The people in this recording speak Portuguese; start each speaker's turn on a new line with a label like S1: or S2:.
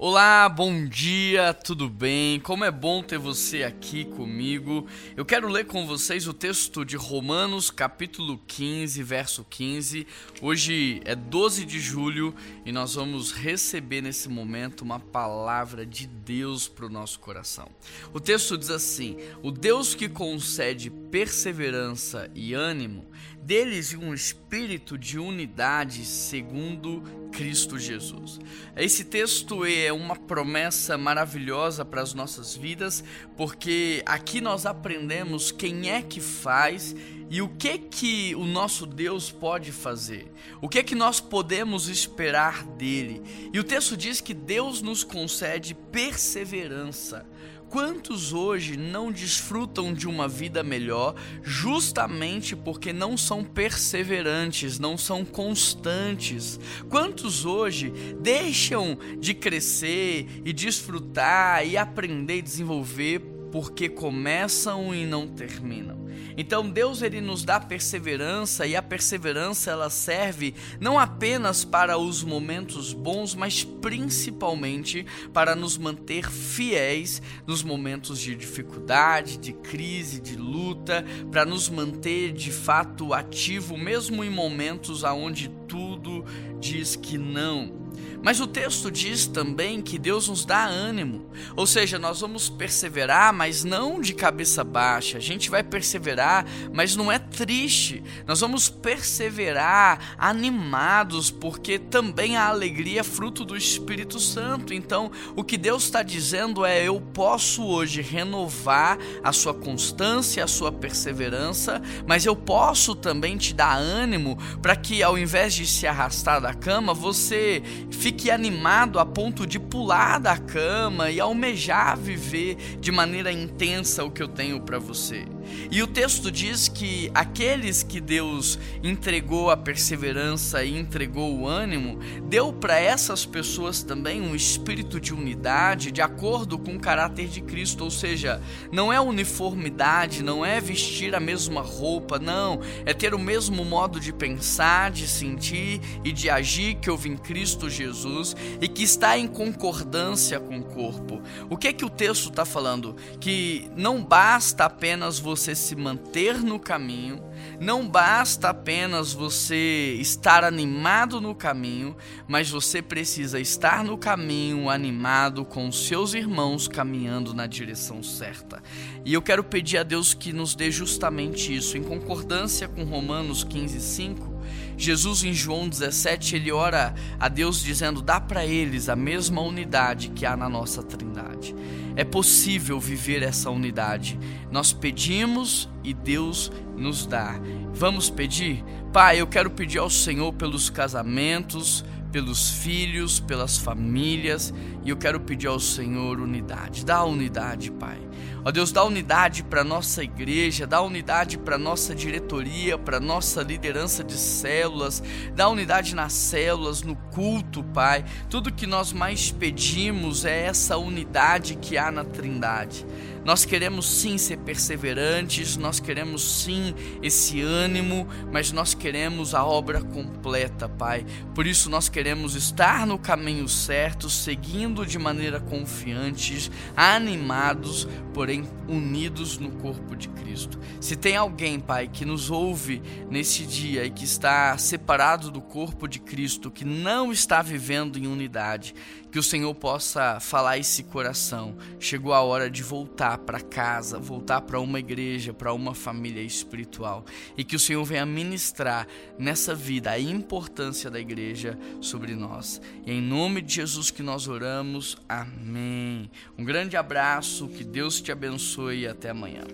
S1: Olá, bom dia, tudo bem? Como é bom ter você aqui comigo. Eu quero ler com vocês o texto de Romanos, capítulo 15, verso 15. Hoje é 12 de julho e nós vamos receber nesse momento uma palavra de Deus para o nosso coração. O texto diz assim: O Deus que concede perseverança e ânimo, deles um espírito de unidade segundo Cristo Jesus. Esse texto é uma promessa maravilhosa para as nossas vidas, porque aqui nós aprendemos quem é que faz e o que que o nosso Deus pode fazer? O que que nós podemos esperar dele? E o texto diz que Deus nos concede perseverança. Quantos hoje não desfrutam de uma vida melhor justamente porque não são perseverantes, não são constantes? Quantos hoje deixam de crescer e desfrutar e aprender e desenvolver porque começam e não terminam? Então Deus ele nos dá perseverança e a perseverança ela serve não apenas para os momentos bons, mas principalmente para nos manter fiéis nos momentos de dificuldade, de crise, de luta, para nos manter de fato ativo mesmo em momentos aonde tudo diz que não. Mas o texto diz também que Deus nos dá ânimo, ou seja, nós vamos perseverar, mas não de cabeça baixa. A gente vai perseverar, mas não é triste. Nós vamos perseverar animados, porque também a alegria é fruto do Espírito Santo. Então, o que Deus está dizendo é: eu posso hoje renovar a sua constância, a sua perseverança, mas eu posso também te dar ânimo para que, ao invés de se arrastar da cama, você fique animado a ponto de pular da cama e almejar viver de maneira intensa o que eu tenho para você. E o texto diz que aqueles que Deus entregou a perseverança e entregou o ânimo, deu para essas pessoas também um espírito de unidade de acordo com o caráter de Cristo, ou seja, não é uniformidade, não é vestir a mesma roupa, não, é ter o mesmo modo de pensar, de sentir e de agir que houve em Cristo Jesus e que está em concordância com o corpo. O que é que o texto está falando? Que não basta apenas você você se manter no caminho, não basta apenas você estar animado no caminho, mas você precisa estar no caminho animado com seus irmãos caminhando na direção certa. E eu quero pedir a Deus que nos dê justamente isso, em concordância com Romanos 15, 5. Jesus em João 17, ele ora a Deus dizendo: dá para eles a mesma unidade que há na nossa Trindade. É possível viver essa unidade. Nós pedimos e Deus nos dá. Vamos pedir? Pai, eu quero pedir ao Senhor pelos casamentos, pelos filhos, pelas famílias, e eu quero pedir ao Senhor unidade. Dá unidade, Pai. Ó Deus, dá unidade para nossa igreja, dá unidade para nossa diretoria, para nossa liderança de células, dá unidade nas células, no culto, Pai. Tudo que nós mais pedimos é essa unidade que há na Trindade. Nós queremos sim ser perseverantes, nós queremos sim esse ânimo, mas nós queremos a obra completa, Pai. Por isso nós queremos estar no caminho certo, seguindo de maneira confiante, animados, porém unidos no corpo de Cristo. Se tem alguém, Pai, que nos ouve nesse dia e que está separado do corpo de Cristo, que não está vivendo em unidade, que o Senhor possa falar esse coração. Chegou a hora de voltar para casa, voltar para uma igreja, para uma família espiritual. E que o Senhor venha ministrar nessa vida a importância da igreja sobre nós. E em nome de Jesus que nós oramos. Amém. Um grande abraço, que Deus te abençoe e até amanhã.